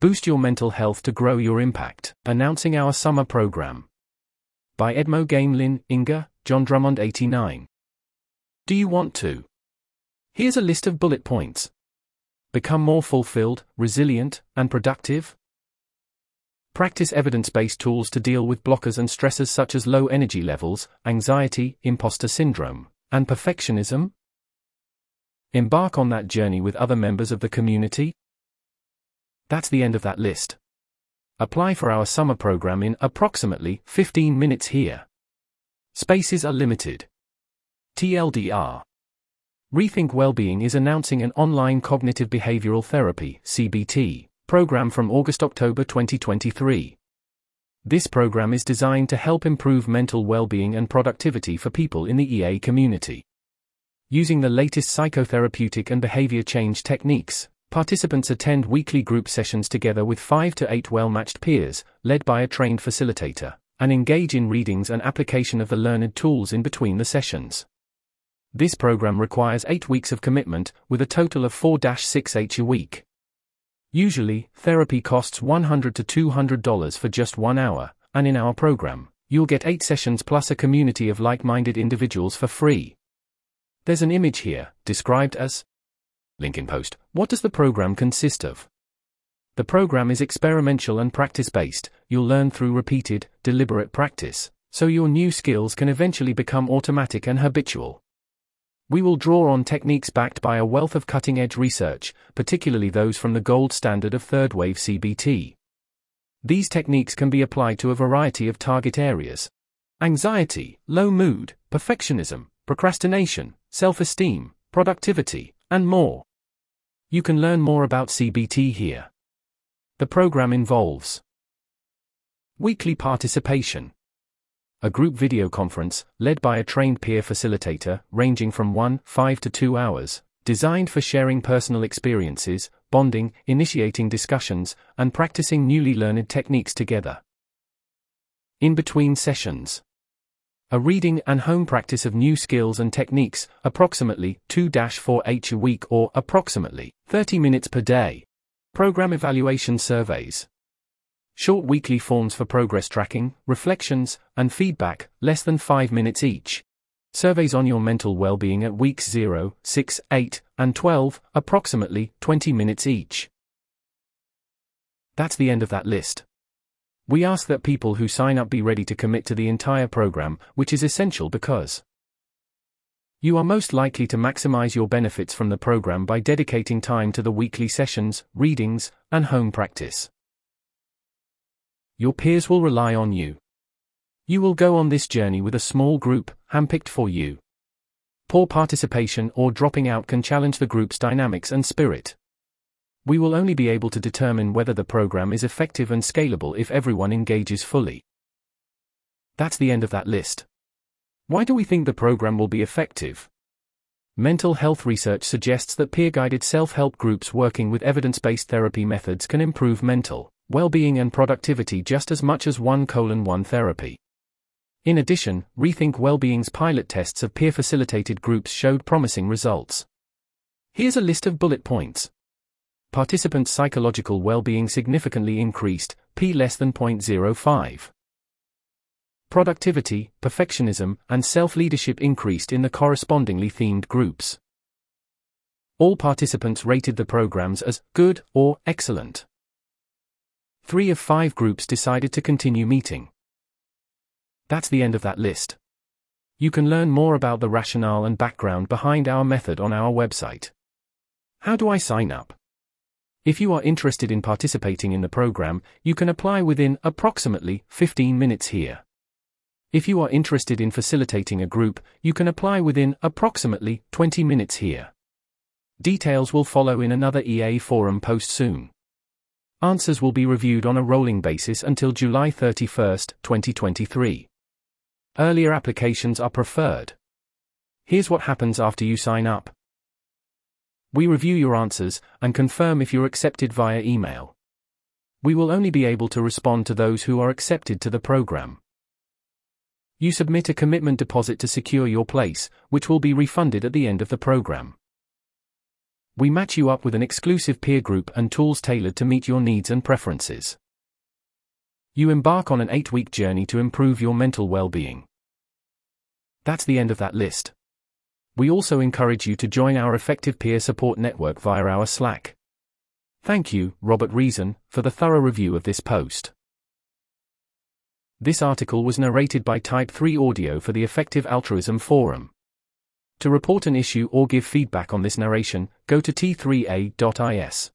Boost your mental health to grow your impact. Announcing our summer program. By Edmo Gamelin, Inga, John Drummond 89. Do you want to? Here's a list of bullet points. Become more fulfilled, resilient, and productive. Practice evidence based tools to deal with blockers and stressors such as low energy levels, anxiety, imposter syndrome, and perfectionism. Embark on that journey with other members of the community. That's the end of that list. Apply for our summer program in approximately 15 minutes here. Spaces are limited. TLDR. Rethink Wellbeing is announcing an online cognitive behavioral therapy (CBT) program from August-October 2023. This program is designed to help improve mental well-being and productivity for people in the EA community. Using the latest psychotherapeutic and behavior change techniques, Participants attend weekly group sessions together with 5 to 8 well-matched peers, led by a trained facilitator, and engage in readings and application of the learned tools in between the sessions. This program requires 8 weeks of commitment, with a total of 4-6H a week. Usually, therapy costs 100 to $200 for just one hour, and in our program, you'll get 8 sessions plus a community of like-minded individuals for free. There's an image here, described as Link in post. What does the program consist of? The program is experiential and practice based. You'll learn through repeated, deliberate practice, so your new skills can eventually become automatic and habitual. We will draw on techniques backed by a wealth of cutting edge research, particularly those from the gold standard of third wave CBT. These techniques can be applied to a variety of target areas anxiety, low mood, perfectionism, procrastination, self esteem, productivity, and more. You can learn more about CBT here. The program involves weekly participation, a group video conference, led by a trained peer facilitator, ranging from 1, 5 to 2 hours, designed for sharing personal experiences, bonding, initiating discussions, and practicing newly learned techniques together. In between sessions, a reading and home practice of new skills and techniques, approximately 2-4H a week or approximately 30 minutes per day. Program evaluation surveys. Short weekly forms for progress tracking, reflections, and feedback, less than 5 minutes each. Surveys on your mental well-being at weeks 0, 6, 8, and 12, approximately 20 minutes each. That's the end of that list. We ask that people who sign up be ready to commit to the entire program, which is essential because you are most likely to maximize your benefits from the program by dedicating time to the weekly sessions, readings, and home practice. Your peers will rely on you. You will go on this journey with a small group, handpicked for you. Poor participation or dropping out can challenge the group's dynamics and spirit we will only be able to determine whether the program is effective and scalable if everyone engages fully. That's the end of that list. Why do we think the program will be effective? Mental health research suggests that peer guided self help groups working with evidence based therapy methods can improve mental well being and productivity just as much as one colon one therapy. In addition, Rethink Wellbeing's pilot tests of peer facilitated groups showed promising results. Here's a list of bullet points participants' psychological well-being significantly increased, p less than 0.05. Productivity, perfectionism, and self-leadership increased in the correspondingly themed groups. All participants rated the programs as good or excellent. Three of five groups decided to continue meeting. That's the end of that list. You can learn more about the rationale and background behind our method on our website. How do I sign up? If you are interested in participating in the program, you can apply within approximately 15 minutes here. If you are interested in facilitating a group, you can apply within approximately 20 minutes here. Details will follow in another EA forum post soon. Answers will be reviewed on a rolling basis until July 31, 2023. Earlier applications are preferred. Here's what happens after you sign up. We review your answers and confirm if you're accepted via email. We will only be able to respond to those who are accepted to the program. You submit a commitment deposit to secure your place, which will be refunded at the end of the program. We match you up with an exclusive peer group and tools tailored to meet your needs and preferences. You embark on an eight week journey to improve your mental well being. That's the end of that list. We also encourage you to join our effective peer support network via our Slack. Thank you, Robert Reason, for the thorough review of this post. This article was narrated by Type 3 Audio for the Effective Altruism Forum. To report an issue or give feedback on this narration, go to t3a.is.